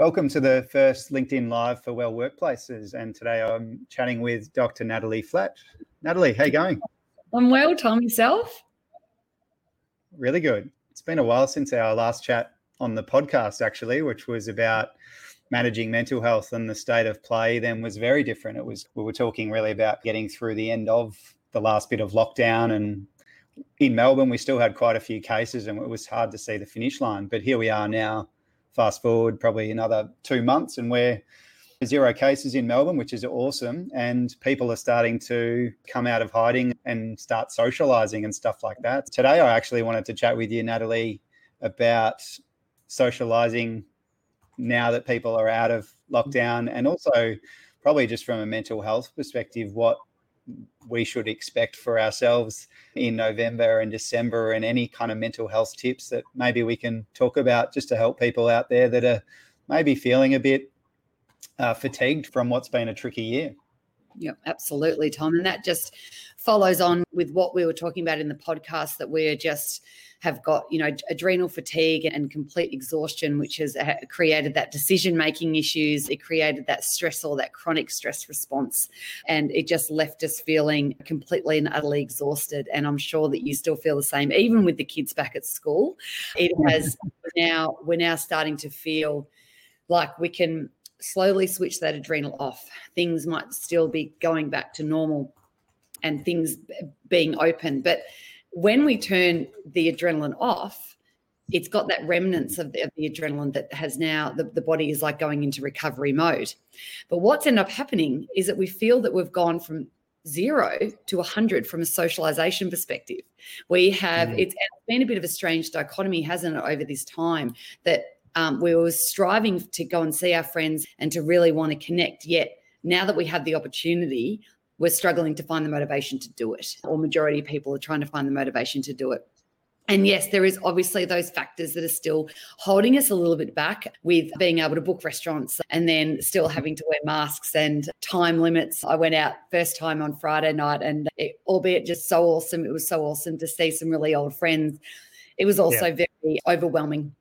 Welcome to the first LinkedIn Live for Well Workplaces. And today I'm chatting with Dr. Natalie Flatt. Natalie, how you going? I'm well, Tom. Yourself? Really good. It's been a while since our last chat on the podcast, actually, which was about managing mental health and the state of play then was very different. It was we were talking really about getting through the end of the last bit of lockdown and in Melbourne we still had quite a few cases and it was hard to see the finish line. But here we are now, fast forward probably another two months and we're zero cases in Melbourne, which is awesome. And people are starting to come out of hiding and start socializing and stuff like that. Today I actually wanted to chat with you, Natalie, about socializing now that people are out of lockdown and also probably just from a mental health perspective what we should expect for ourselves in November and December and any kind of mental health tips that maybe we can talk about just to help people out there that are maybe feeling a bit uh, fatigued from what's been a tricky year. Yeah, absolutely, Tom. And that just follows on with what we were talking about in the podcast that we're just have got, you know, adrenal fatigue and complete exhaustion, which has uh, created that decision making issues. It created that stress or that chronic stress response. And it just left us feeling completely and utterly exhausted. And I'm sure that you still feel the same, even with the kids back at school. It has now, we're now starting to feel like we can slowly switch that adrenal off. Things might still be going back to normal and things being open. But when we turn the adrenaline off, it's got that remnants of the, of the adrenaline that has now the, the body is like going into recovery mode. But what's ended up happening is that we feel that we've gone from zero to 100 from a socialization perspective. We have, mm. it's been a bit of a strange dichotomy, hasn't it, over this time that um, we were striving to go and see our friends and to really want to connect. Yet now that we have the opportunity, we're struggling to find the motivation to do it, or majority of people are trying to find the motivation to do it. And yes, there is obviously those factors that are still holding us a little bit back with being able to book restaurants and then still having to wear masks and time limits. I went out first time on Friday night and it, albeit just so awesome, it was so awesome to see some really old friends. It was also yeah. very overwhelming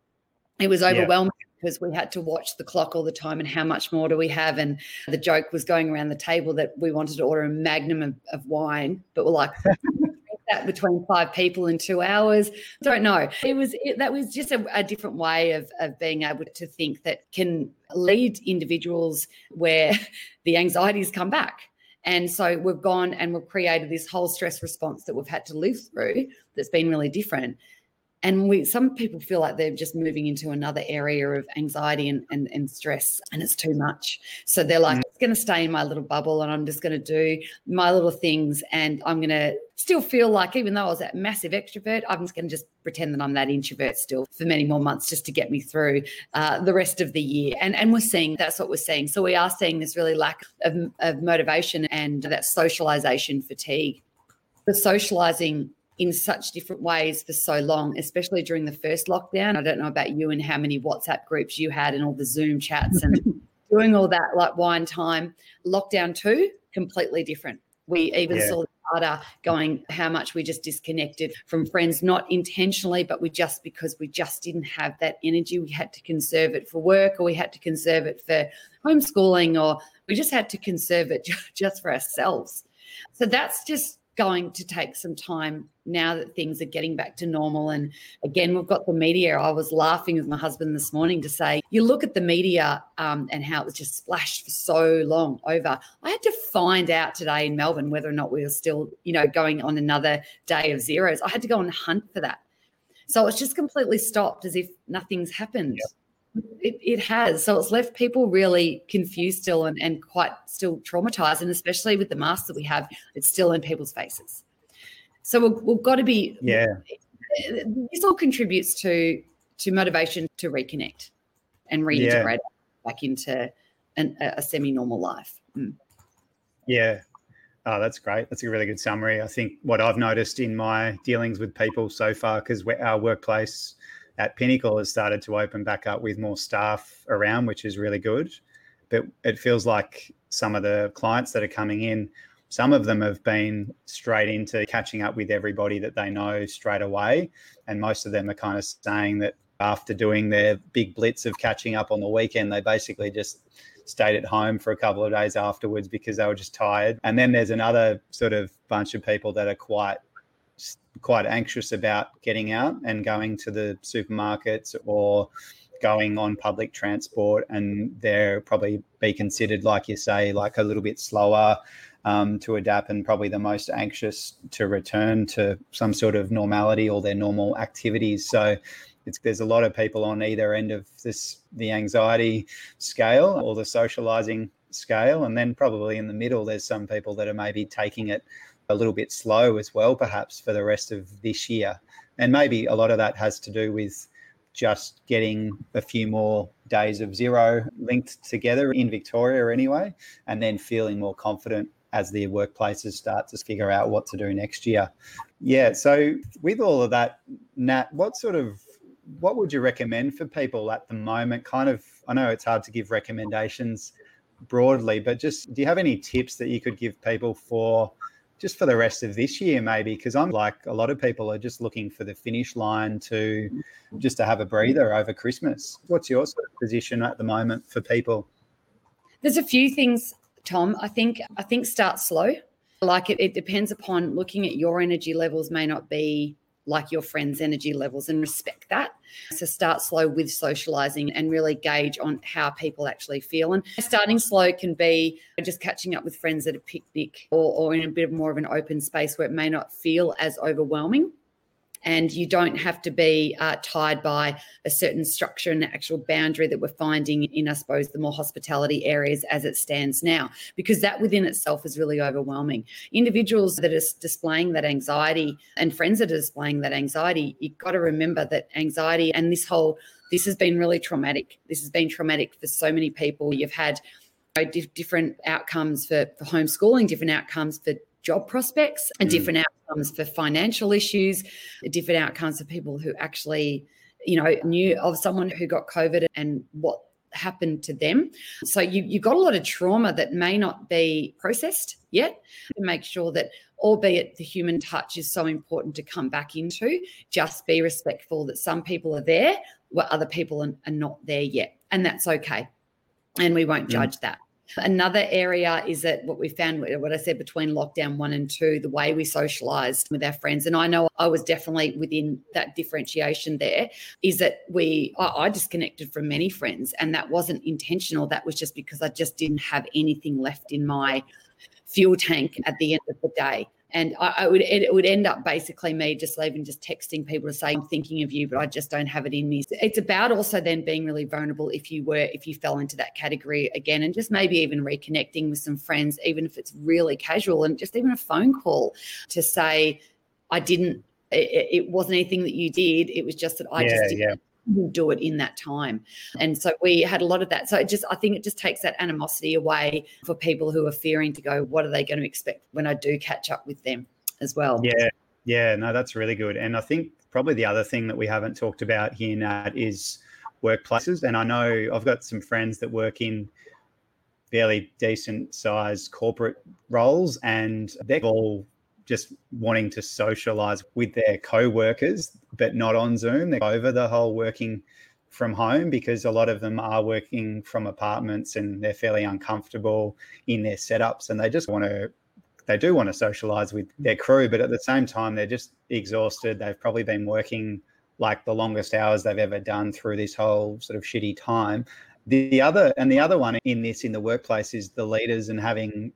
it was overwhelming yeah. because we had to watch the clock all the time and how much more do we have? And the joke was going around the table that we wanted to order a magnum of, of wine but we're like that between five people in two hours. Don't know. It was it, that was just a, a different way of, of being able to think that can lead individuals where the anxieties come back. And so we've gone and we've created this whole stress response that we've had to live through that's been really different and we some people feel like they're just moving into another area of anxiety and, and, and stress and it's too much. So they're like mm. it's going to stay in my little bubble and i'm just going to do my little things and i'm going to still feel like even though i was that massive extrovert i'm just going to just pretend that i'm that introvert still for many more months just to get me through uh, the rest of the year. And and we're seeing that's what we're seeing. So we are seeing this really lack of, of motivation and that socialization fatigue. The socializing in such different ways for so long, especially during the first lockdown. I don't know about you and how many WhatsApp groups you had and all the Zoom chats and doing all that like wine time. Lockdown two, completely different. We even yeah. saw the data going how much we just disconnected from friends, not intentionally, but we just because we just didn't have that energy. We had to conserve it for work or we had to conserve it for homeschooling or we just had to conserve it just for ourselves. So that's just going to take some time now that things are getting back to normal. And again, we've got the media. I was laughing with my husband this morning to say, you look at the media um, and how it was just splashed for so long over. I had to find out today in Melbourne whether or not we were still, you know, going on another day of zeros. I had to go and hunt for that. So it's just completely stopped as if nothing's happened. Yep. It, it, has. So it's left people really confused still and, and quite still traumatized. And especially with the masks that we have, it's still in people's faces. So we've, we've got to be, yeah. This all contributes to to motivation to reconnect and reintegrate yeah. back into an, a semi normal life. Mm. Yeah. Oh, that's great. That's a really good summary. I think what I've noticed in my dealings with people so far, because our workplace at Pinnacle has started to open back up with more staff around, which is really good. But it feels like some of the clients that are coming in, some of them have been straight into catching up with everybody that they know straight away. And most of them are kind of saying that after doing their big blitz of catching up on the weekend, they basically just stayed at home for a couple of days afterwards because they were just tired. And then there's another sort of bunch of people that are quite quite anxious about getting out and going to the supermarkets or going on public transport and they're probably be considered like you say like a little bit slower um, to adapt and probably the most anxious to return to some sort of normality or their normal activities. So it's, there's a lot of people on either end of this the anxiety scale or the socializing scale and then probably in the middle there's some people that are maybe taking it a little bit slow as well perhaps for the rest of this year and maybe a lot of that has to do with just getting a few more days of zero linked together in Victoria anyway, and then feeling more confident as the workplaces start to figure out what to do next year. Yeah, so with all of that, Nat, what sort of what would you recommend for people at the moment? Kind of, I know it's hard to give recommendations broadly, but just do you have any tips that you could give people for just for the rest of this year, maybe? Because I'm like a lot of people are just looking for the finish line to just to have a breather over Christmas. What's your sort of position at the moment for people? There's a few things Tom. I think I think start slow. Like it, it depends upon looking at your energy levels may not be like your friends' energy levels and respect that. So start slow with socializing and really gauge on how people actually feel. And starting slow can be just catching up with friends at a picnic or, or in a bit of more of an open space where it may not feel as overwhelming and you don't have to be uh, tied by a certain structure and actual boundary that we're finding in, I suppose, the more hospitality areas as it stands now, because that within itself is really overwhelming. Individuals that are displaying that anxiety and friends that are displaying that anxiety, you've got to remember that anxiety and this whole this has been really traumatic. This has been traumatic for so many people. You've had different outcomes for, for homeschooling, different outcomes for job prospects and mm. different outcomes for financial issues, different outcomes for people who actually, you know, knew of someone who got COVID and what happened to them. So you, you've got a lot of trauma that may not be processed yet. To make sure that, albeit the human touch is so important to come back into, just be respectful that some people are there where other people are, are not there yet. And that's okay. And we won't mm. judge that. Another area is that what we found, what I said between lockdown one and two, the way we socialized with our friends. And I know I was definitely within that differentiation there, is that we, I, disconnected from many friends and that wasn't intentional. That was just because I just didn't have anything left in my fuel tank at the end of the day. And I, I, would it would end up basically me just leaving, just texting people to say I'm thinking of you, but I just don't have it in me. It's about also then being really vulnerable if you were if you fell into that category again, and just maybe even reconnecting with some friends, even if it's really casual, and just even a phone call to say I didn't. It, it wasn't anything that you did. It was just that I yeah, just didn't. Yeah do it in that time. And so we had a lot of that. So it just, I think it just takes that animosity away for people who are fearing to go, what are they going to expect when I do catch up with them as well? Yeah. Yeah. No, that's really good. And I think probably the other thing that we haven't talked about here, Nat, is workplaces. And I know I've got some friends that work in fairly decent sized corporate roles and they're all just wanting to socialize with their co-workers but not on zoom. They're over the whole working from home because a lot of them are working from apartments and they're fairly uncomfortable in their setups and they just want to they do want to socialize with their crew but at the same time they're just exhausted. They've probably been working like the longest hours they've ever done through this whole sort of shitty time. The other and the other one in this in the workplace is the leaders and having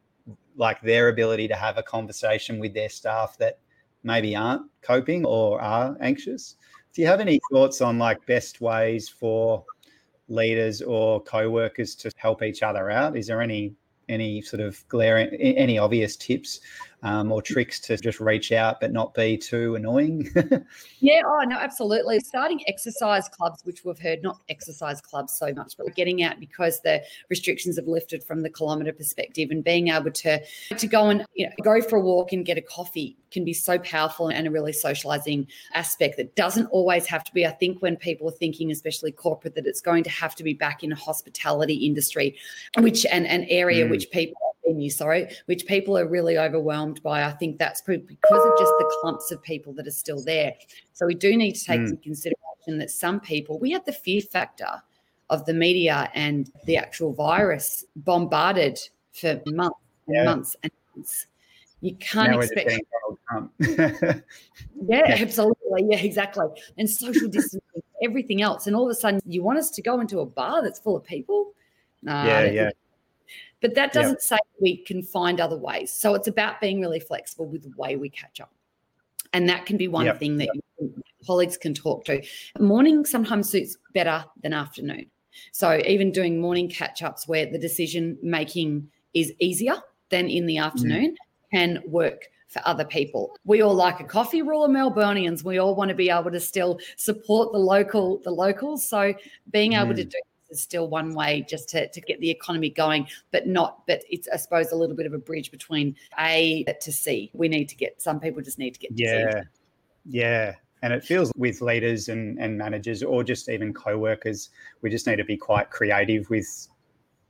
like their ability to have a conversation with their staff that maybe aren't coping or are anxious. Do you have any thoughts on like best ways for leaders or co-workers to help each other out? Is there any any sort of glaring any obvious tips um, or tricks to just reach out but not be too annoying? yeah, oh no, absolutely. Starting exercise clubs, which we've heard, not exercise clubs so much, but getting out because the restrictions have lifted from the kilometre perspective and being able to to go and you know go for a walk and get a coffee can be so powerful and a really socializing aspect that doesn't always have to be. I think when people are thinking, especially corporate, that it's going to have to be back in a hospitality industry, which and an area mm. which people venue, sorry, which people are really overwhelmed by. I think that's because of just the clumps of people that are still there. So we do need to take mm. into consideration that some people, we had the fear factor of the media and the actual virus bombarded for months and yeah. months and months. You can't now expect. yeah, absolutely. Yeah, exactly. And social distancing, everything else. And all of a sudden, you want us to go into a bar that's full of people? Yeah, yeah. But that doesn't yeah. say we can find other ways. So it's about being really flexible with the way we catch up. And that can be one thing that colleagues can talk to. Morning sometimes suits better than afternoon. So even doing morning catch ups where the decision making is easier than in the afternoon mm. can work for other people. We all like a coffee. We're all Melburnians. We all want to be able to still support the local, the locals. So being able mm. to do is still one way just to, to get the economy going, but not, but it's, I suppose, a little bit of a bridge between A to C. We need to get, some people just need to get Yeah. Yeah. And it feels with leaders and, and managers or just even co-workers, we just need to be quite creative with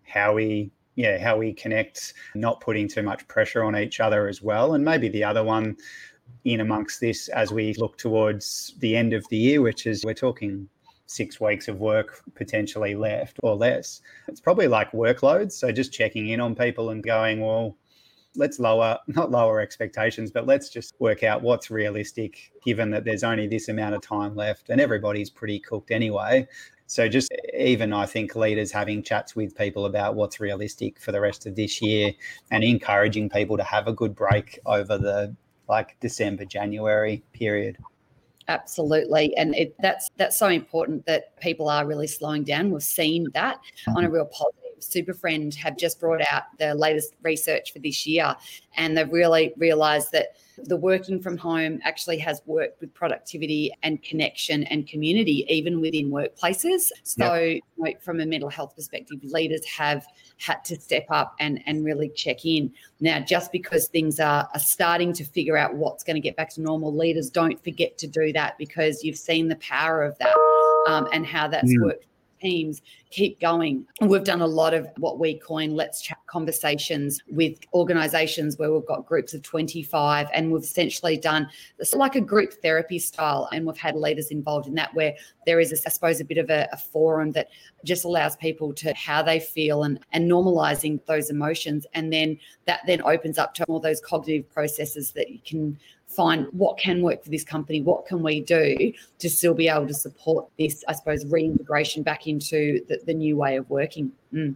how we yeah, how we connect, not putting too much pressure on each other as well. And maybe the other one in amongst this as we look towards the end of the year, which is we're talking six weeks of work potentially left or less. It's probably like workloads. So just checking in on people and going, well, let's lower, not lower expectations, but let's just work out what's realistic given that there's only this amount of time left and everybody's pretty cooked anyway. So just even I think leaders having chats with people about what's realistic for the rest of this year and encouraging people to have a good break over the like December, January period. Absolutely, and it, that's that's so important that people are really slowing down. We've seen that on a mm-hmm. real positive. Superfriend have just brought out the latest research for this year, and they've really realised that the working from home actually has worked with productivity and connection and community, even within workplaces. So, yep. you know, from a mental health perspective, leaders have had to step up and, and really check in. Now, just because things are, are starting to figure out what's going to get back to normal, leaders don't forget to do that because you've seen the power of that um, and how that's mm. worked teams keep going. We've done a lot of what we coin let's chat conversations with organizations where we've got groups of 25 and we've essentially done it's like a group therapy style and we've had leaders involved in that where there is, I suppose, a bit of a, a forum that just allows people to how they feel and, and normalizing those emotions. And then that then opens up to all those cognitive processes that you can find what can work for this company, what can we do to still be able to support this, I suppose, reintegration back into the, the new way of working. Mm.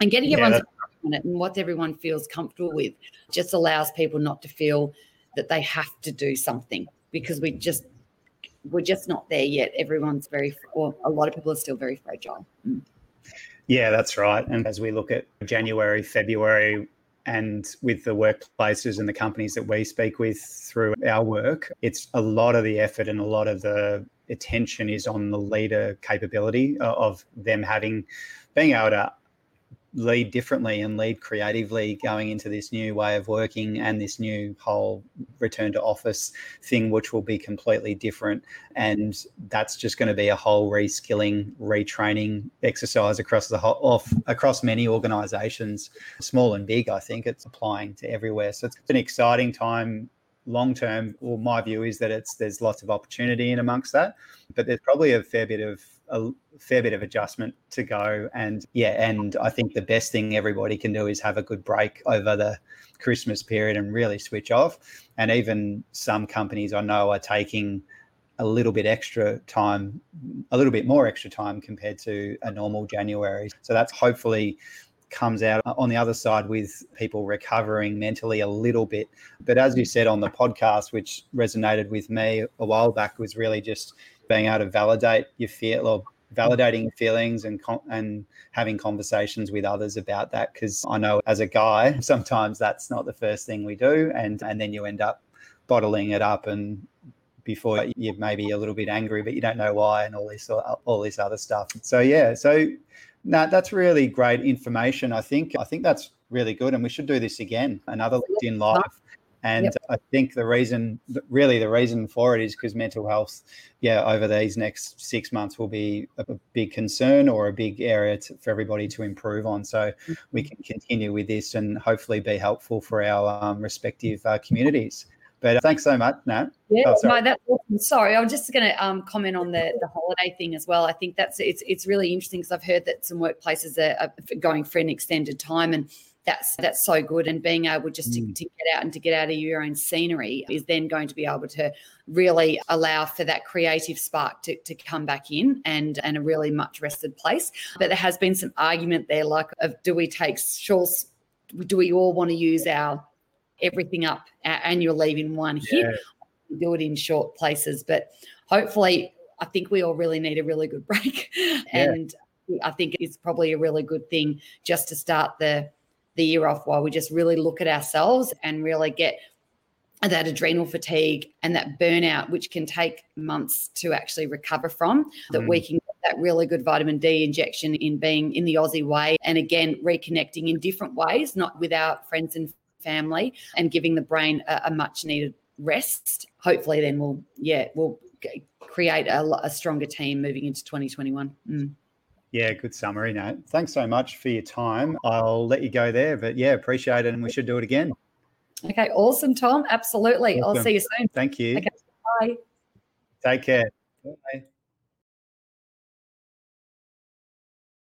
And getting yeah, everyone's on it and what everyone feels comfortable with just allows people not to feel that they have to do something because we just we're just not there yet. Everyone's very, or a lot of people are still very fragile. Mm. Yeah, that's right. And as we look at January, February, and with the workplaces and the companies that we speak with through our work, it's a lot of the effort and a lot of the attention is on the leader capability uh, of them having being able to lead differently and lead creatively going into this new way of working and this new whole return to office thing which will be completely different. And that's just going to be a whole reskilling retraining exercise across the whole off across many organizations small and big i think it's applying to everywhere. So it's an exciting time long term well my view is that it's there's lots of opportunity in amongst that but there's probably a fair bit of a fair bit of adjustment to go. And yeah, and I think the best thing everybody can do is have a good break over the Christmas period and really switch off. And even some companies I know are taking a little bit extra time, a little bit more extra time compared to a normal January. So that's hopefully comes out on the other side with people recovering mentally a little bit. But as you said on the podcast, which resonated with me a while back, was really just being able to validate your feel or validating your feelings and and having conversations with others about that because I know as a guy sometimes that's not the first thing we do and and then you end up bottling it up and before you're maybe a little bit angry but you don't know why and all this all this other stuff so yeah so no that's really great information I think I think that's really good and we should do this again another LinkedIn live and yep. I think the reason, really, the reason for it is because mental health, yeah, over these next six months will be a big concern or a big area to, for everybody to improve on. So mm-hmm. we can continue with this and hopefully be helpful for our um, respective uh, communities. But uh, thanks so much, Nat. Yeah, oh, no, that's awesome. Sorry, I was just going to um, comment on the, the holiday thing as well. I think that's it's it's really interesting because I've heard that some workplaces are, are going for an extended time and that's that's so good and being able just to, mm. to, get out and to get out of your own scenery is then going to be able to really allow for that creative spark to, to come back in and and a really much rested place but there has been some argument there like of do we take short do we all want to use our everything up and you're leaving one hit yeah. do it in short places but hopefully i think we all really need a really good break yeah. and I think it's probably a really good thing just to start the the year off while we just really look at ourselves and really get that adrenal fatigue and that burnout, which can take months to actually recover from, that mm. we can get that really good vitamin D injection in being in the Aussie way. And again, reconnecting in different ways, not with our friends and family, and giving the brain a, a much needed rest. Hopefully, then we'll, yeah, we'll create a, a stronger team moving into 2021. Mm. Yeah, good summary, Nat. Thanks so much for your time. I'll let you go there, but yeah, appreciate it, and we should do it again. Okay, awesome, Tom. Absolutely. Awesome. I'll see you soon. Thank you. Okay, bye. Take care. Bye.